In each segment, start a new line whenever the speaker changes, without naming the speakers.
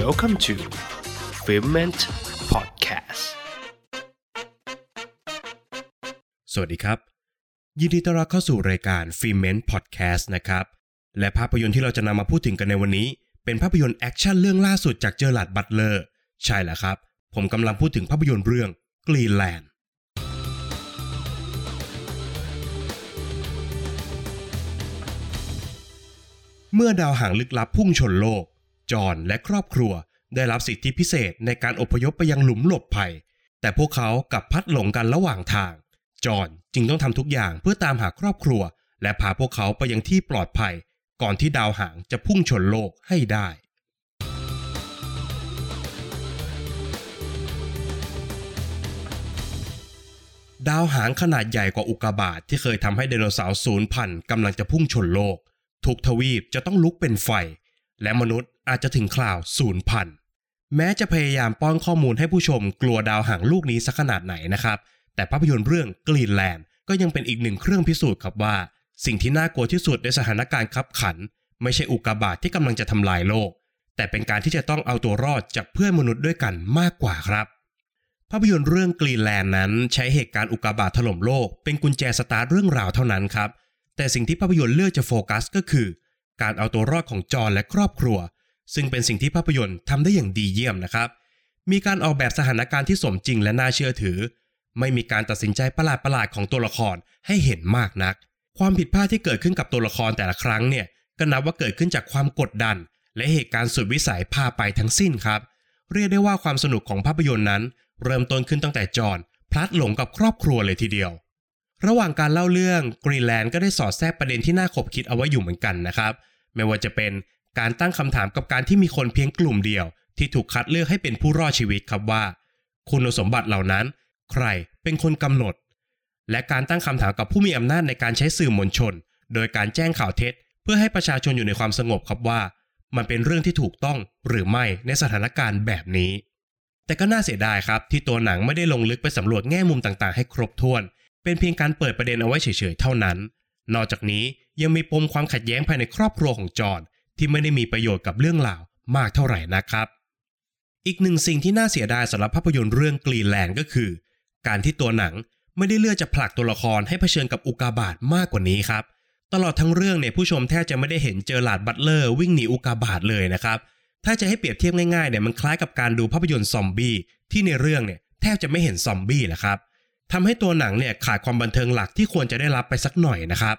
Welcome to f i l m e n t Podcast
สวัสดีครับ ยินดีต้อนรับเข้าสู่รายการ Filment Podcast นะครับ และภาพยนตร์ที่เราจะนำมาพูดถึงกันในวันนี้ เป็นภาพยนตร์แอคชั่นเรื่องล่าสุดจากเจอร์ลัดบัตเลอร์ ใช่แล้วครับ ผมกำลังพูดถึงภาพยนตร์เรื่อง Greenland เมื่อดาวหางลึกลับพุ่งชนโลก จอห์นและครอบครัว ได้รับสิทธิพิเศษในการอพยพไปยังหลุมหลบภัย แต่พวกเขากลับพัดหลงกันระหว่างทาง จอห์นจึงต้องทำทุกอย่างเพื่อตามหาครอบครัว และพาพวกเขาไปยังที่ปลอดภัย ก่อนที่ดาวหางจะพุ่งชนโลกให้ได้ดาวหางขนาดใหญ่กว่าอุกกาบาตที่เคยทำให้ไดโนเสาร์สูญพันธุ์กำลังจะพุ่งชนโลก ทุกทวีปจะต้องลุกเป็นไฟ และมนุษย์อาจจะถึงคราวสูญพันแม้จะพยายามป้อนข้อมูลให้ผู้ชมกลัวดาวหางลูกนี้สักขนาดไหนนะครับ แต่ภาพยนตร์เรื่องกรีนแลนด์ก็ยังเป็นอีกหนึ่งเครื่องพิสูจน์ครับว่า สิ่งที่น่ากลัวที่สุดในสถานการณ์ขับขัน ไม่ใช่อุกกาบาตที่กำลังจะทำลายโลก แต่เป็นการที่จะต้องเอาตัวรอดจากเพื่อนมนุษย์ด้วยกันมากกว่าครับ ภาพยนตร์เรื่องกรีนแลนด์นั้น ใช้เหตุการณ์อุกกาบาตถล่มโลก เป็นกุญแจสตาร์ทเรื่องราวเท่านั้นครับแต่สิ่งที่ภาพยนตร์เลือกจะโฟกัสก็คือ การเอาตัวรอดของจอห์นและครอบครัว ซึ่งเป็นสิ่งที่ภาพยนตร์ทำได้อย่างดีเยี่ยมนะครับ มีการออกแบบสถานการณ์ที่สมจริงและน่าเชื่อถือ ไม่มีการตัดสินใจประหลาดๆของตัวละครให้เห็นมากนัก ความผิดพลาดที่เกิดขึ้นกับตัวละครแต่ละครั้งเนี่ยก็นับว่าเกิดขึ้นจากความกดดัน และเหตุการณ์สุดวิสัยพาไปทั้งสิ้นครับ เรียกได้ว่าความสนุกของภาพยนตร์นั้น เริ่มต้นขึ้นตั้งแต่จอห์นพลัดหลงกับครอบครัวเลยทีเดียว ระหว่างการเล่าเรื่องกรีแลนด์ก็ได้สอดแทรกประเด็นที่น่าขบคิดเอาไว้อยู่เหมือนกันนะครับ ไม่ว่าจะเป็นการตั้งคำถามกับการที่มีคนเพียงกลุ่มเดียว ที่ถูกคัดเลือกให้เป็นผู้รอดชีวิตครับว่า คุณสมบัติเหล่านั้น ใครเป็นคนกำหนด และการตั้งคำถามกับผู้มีอำนาจในการใช้สื่อมวลชน โดยการแจ้งข่าวเท็จ เพื่อให้ประชาชนอยู่ในความสงบครับว่า มันเป็นเรื่องที่ถูกต้องหรือไม่ในสถานการณ์แบบนี้ แต่ก็น่าเสียดายครับที่ตัวหนังไม่ได้ลงลึกไปสำรวจแง่มุมต่างๆ ให้ครบถ้วน เป็นเพียงการเปิดประเด็นเอาไว้เฉยๆเท่านั้น นอกจากนี้ ยังมีปมความขัดแย้งภายในครอบครัวของจอห์นที่ไม่ได้มีประโยชน์กับเรื่องราวมากเท่าไหร่นะครับ อีกหนึ่งสิ่งที่น่าเสียดายสำหรับภาพยนตร์เรื่องกรีแลนด์ก็คือ การที่ตัวหนังไม่ได้เลือกจะผลักตัวละครให้เผชิญกับอุกกาบาตมากกว่านี้ครับ ตลอดทั้งเรื่องเนี่ยผู้ชมแทบจะไม่ได้เห็นเจอหลาดบัตเลอร์วิ่งหนีอุกกาบาตเลยนะครับ ถ้าจะให้เปรียบเทียบง่ายๆเนี่ยมันคล้ายกับการดูภาพยนตร์ซอมบี้ที่ในเรื่องเนี่ยแทบจะไม่เห็นซอมบี้แหละครับทำให้ตัวหนังเนี่ยขาดความบันเทิงหลักที่ควรจะได้รับไปสักหน่อยนะครับ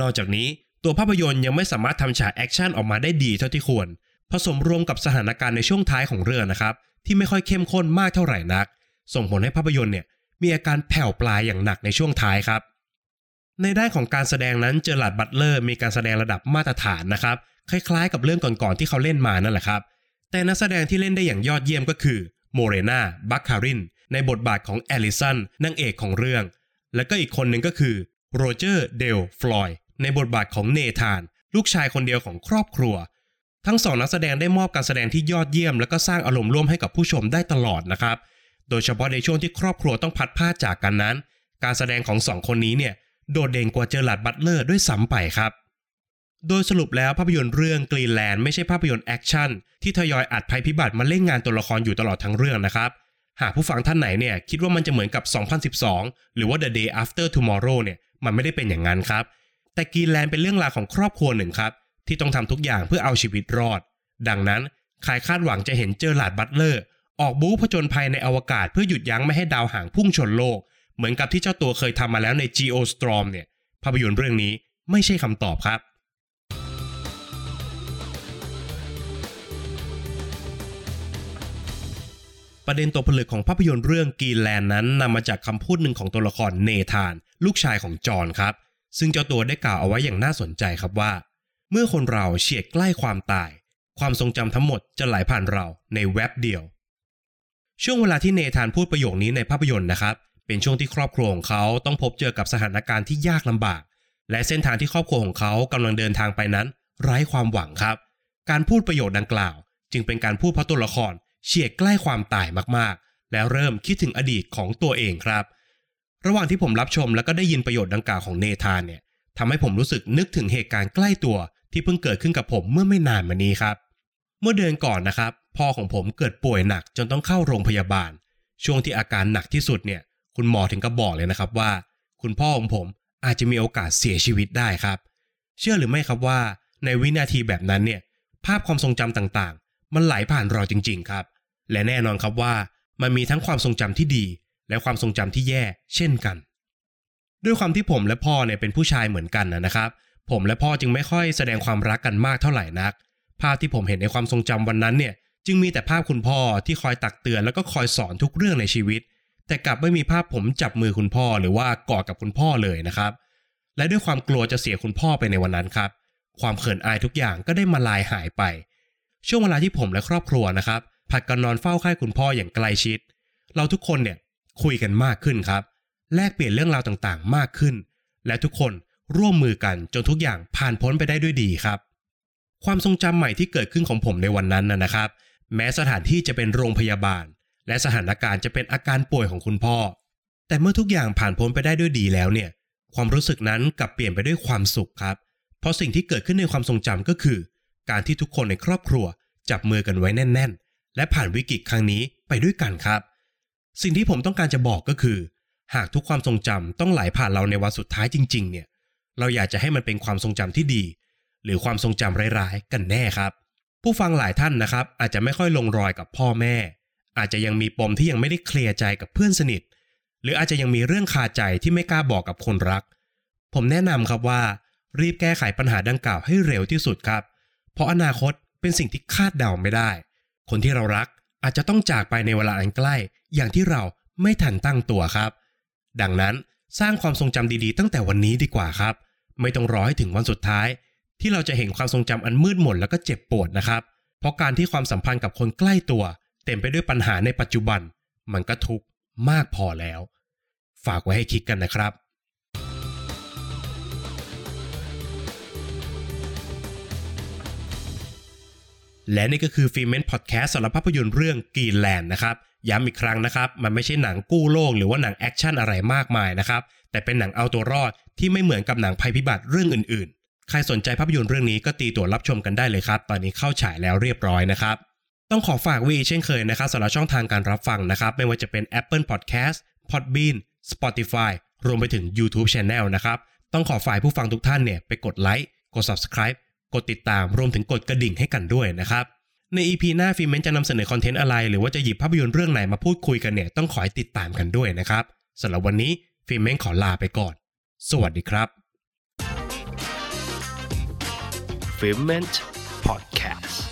นอกจากนี้ตัวภาพยนตร์ยังไม่สามารถทำฉากแอคชั่นออกมาได้ดีเท่าที่ควร ผสมรวมกับสถานการณ์ในช่วงท้ายของเรื่องนะครับ ที่ไม่ค่อยเข้มข้นมากเท่าไหร่นัก ส่งผลให้ภาพยนตร์เนี่ยมีอาการแผ่วปลายอย่างหนักในช่วงท้ายครับ ในด้านของการแสดงนั้นเจอร์ลัดบัตเลอร์มีการแสดงระดับมาตรฐานนะครับคล้ายๆ กับเรื่องก่อนๆที่เขาเล่นมานั่นแหละครับ แต่นักแสดงที่เล่นได้อย่างยอดเยี่ยมก็คือโมเรนาบัคคารินในบทบาทของแอลิสันนางเอกของเรื่อง และก็อีกคนหนึ่งก็คือโรเจอร์เดลฟลอย ในบทบาทของเนธาน ลูกชายคนเดียวของครอบครัว ทั้งสองนักแสดงได้มอบการแสดงที่ยอดเยี่ยม และก็สร้างอารมณ์ร่วมให้กับผู้ชมได้ตลอดนะครับ โดยเฉพาะในช่วงที่ครอบครัวต้องพลัดพรากจากกันนั้น การแสดงของสองคนนี้เนี่ยโดดเด่นกว่าเจอร์ลัดบัตเลอร์ด้วยซ้ำไปครับโดยสรุปแล้วภาพยนตร์เรื่องกรีนแลนด์ไม่ใช่ภาพยนตร์แอคชั่นที่ทยอยอัดภัยพิบัติมาเล่นงานตัวละครอยู่ตลอดทั้งเรื่องนะครับ หากผู้ฟังท่านไหนเนี่ยคิดว่ามันจะเหมือนกับ 2012 หรือว่า The Day After Tomorrow เนี่ยมันไม่ได้เป็นอย่างนั้นครับ แต่กรีนแลนด์เป็นเรื่องราวของครอบครัวหนึ่งครับ ที่ต้องทำทุกอย่างเพื่อเอาชีวิตรอด ดังนั้นใครคาดหวังจะเห็นเจอร์ลัดบัตเลอร์ ออกบู๊ผจญภัยในอวกาศเพื่อหยุดยั้งไม่ให้ดาวหางพุ่งชนโลก เหมือนกับที่เจ้าตัวเคยทำมาแล้วใน Geostorm เนี่ยภาพยนตร์เรื่องนี้ไม่ใช่คำตอบครับประเด็นตัวผลึกของภาพยนตร์เรื่องกรีนแลนด์นั้นนำมาจากคำพูดหนึ่งของตัวละครเนธาน ลูกชายของจอห์นครับ ซึ่งเจ้าตัวได้กล่าวเอาไว้อย่างน่าสนใจครับว่า เมื่อคนเราเฉียดใกล้ความตาย ความทรงจำทั้งหมดจะไหลผ่านเราในแวบเดียว ช่วงเวลาที่เนธานพูดประโยคนี้ในภาพยนตร์นะครับ เป็นช่วงที่ครอบครัวของเขาต้องพบเจอกับสถานการณ์ที่ยากลำบาก และเส้นทางที่ครอบครัวของเขากำลังเดินทางไปนั้น ไร้ความหวังครับ การพูดประโยคดังกล่าว จึงเป็นการพูดเพราะตัวละครเฉียดใกล้ความตายมากๆ แล้วเริ่มคิดถึงอดีตของตัวเองครับ ระหว่างที่ผมรับชมแล้วก็ได้ยินประโยชน์ดังกล่าวของเนธานเนี่ยทำให้ผมรู้สึกนึกถึงเหตุการณ์ใกล้ตัว ที่เพิ่งเกิดขึ้นกับผมเมื่อไม่นานมานี้ครับ เมื่อเดือนก่อนนะครับ พ่อของผมเกิดป่วยหนักจนต้องเข้าโรงพยาบาล ช่วงที่อาการหนักที่สุดเนี่ย คุณหมอถึงกับบอกเลยนะครับว่า คุณพ่อของผมอาจจะมีโอกาสเสียชีวิตได้ครับ เชื่อหรือไม่ครับว่า ในวินาทีแบบนั้นเนี่ย ภาพความทรงจำต่างๆ มันไหลผ่านเราจริง ๆ ครับ และแน่นอนครับว่ามันมีทั้งความทรงจำที่ดี และความทรงจำที่แย่เช่นกัน ด้วยความที่ผมและพ่อเนี่ยเป็นผู้ชายเหมือนกันนะครับ ผมและพ่อจึงไม่ค่อยแสดงความรักกันมากเท่าไหร่นัก ภาพที่ผมเห็นในความทรงจำวันนั้นเนี่ยจึงมีแต่ภาพคุณพ่อที่คอยตักเตือนแล้วก็คอยสอนทุกเรื่องในชีวิต แต่กลับไม่มีภาพผมจับมือคุณพ่อหรือว่ากอดกับคุณพ่อเลยนะครับ และด้วยความกลัวจะเสียคุณพ่อไปในวันนั้นครับ ความเขินอายทุกอย่างก็ได้มาลายหายไป ช่วงเวลาที่ผมและครอบครัวนะครับผัดกันนอนเฝ้าไข้คุณพ่ออย่างใกล้ชิด เราทุกคนเนี่ย คุยกันมากขึ้นครับ แลกเปลี่ยนเรื่องราวต่างๆ มากขึ้น และทุกคนร่วมมือกันจนทุกอย่างผ่านพ้นไปได้ด้วยดีครับ ความทรงจำใหม่ที่เกิดขึ้นของผมในวันนั้นนะนะครับ แม้สถานที่จะเป็นโรงพยาบาล และสถานการณ์จะเป็นอาการป่วยของคุณพ่อ แต่เมื่อทุกอย่างผ่านพ้นไปได้ด้วยดีแล้วเนี่ย ความรู้สึกนั้นกลับเปลี่ยนไปด้วยความสุขครับ เพราะสิ่งที่เกิดขึ้นในความทรงจำก็คือ การที่ทุกคนในครอบครัวจับมือกันไว้แน่น ๆ และผ่านวิกฤตครั้งนี้ไปด้วยกันครับ สิ่งที่ผมต้องการจะบอกก็คือ หากทุกความทรงจำต้องไหลผ่านเราในวันสุดท้ายจริง ๆ เนี่ย เราอยากจะให้มันเป็นความทรงจำที่ดี หรือความทรงจำร้ายๆ กันแน่ครับ ผู้ฟังหลายท่านนะครับ อาจจะไม่ค่อยลงรอยกับพ่อแม่ อาจจะยังมีปมที่ยังไม่ได้เคลียร์ใจกับเพื่อนสนิท หรืออาจจะยังมีเรื่องคาใจที่ไม่กล้าบอกกับคนรัก ผมแนะนำครับว่า รีบแก้ไขปัญหาดังกล่าวให้เร็วที่สุดครับ เพราะอนาคตเป็นสิ่งที่คาดเดาไม่ได้ คนที่เรารัก อาจจะต้องจากไปในเวลาอันใกล้ อย่างที่เราไม่ทันตั้งตัวครับ ดังนั้นสร้างความทรงจำดีๆ ตั้งแต่วันนี้ดีกว่าครับ ไม่ต้องรอให้ถึงวันสุดท้าย ที่เราจะเห็นความทรงจำอันมืดมนแล้วก็เจ็บปวดนะครับ เพราะการที่ความสัมพันธ์กับคนใกล้ตัว เต็มไปด้วยปัญหาในปัจจุบัน มันก็ทุกข์มากพอแล้ว ฝากไว้ให้คิดกันนะครับ และนี่ก็คือ Filment Podcast สำหรับภาพยนตร์เรื่องกรีนแลนด์นะครับย้ำอีกครั้งนะครับ มันไม่ใช่หนังกู้โลกหรือว่าหนังแอคชั่นอะไรมากมายนะครับ แต่เป็นหนังเอาตัวรอดที่ไม่เหมือนกับหนังภัยพิบัติเรื่องอื่นๆ ใครสนใจภาพยนตร์เรื่องนี้ก็ตีตั๋วรับชมกันได้เลยครับ ตอนนี้เข้าฉายแล้วเรียบร้อยนะครับ ต้องขอฝากไว้เช่นเคยนะครับสำหรับช่องทางการรับฟังนะครับ ไม่ว่าจะเป็น Apple Podcast Podbean Spotify รวมไปถึง YouTube Channel นะครับ ต้องขอฝากผู้ฟังทุกท่านเนี่ยไปกดไลค์ กด Subscribe กดติดตามรวมถึงกดกระดิ่งให้กันด้วยนะครับใน EP หน้าฟิเมนจะนำเสนอคอนเทนต์อะไร หรือว่าจะหยิบภาพยนตร์เรื่องไหนมาพูดคุยกันเนี่ยต้องขอให้ติดตามกันด้วยนะครับสำหรับวันนี้ฟิเมนขอลาไปก่อน สวัสดีครับ
f i m e n t Podcast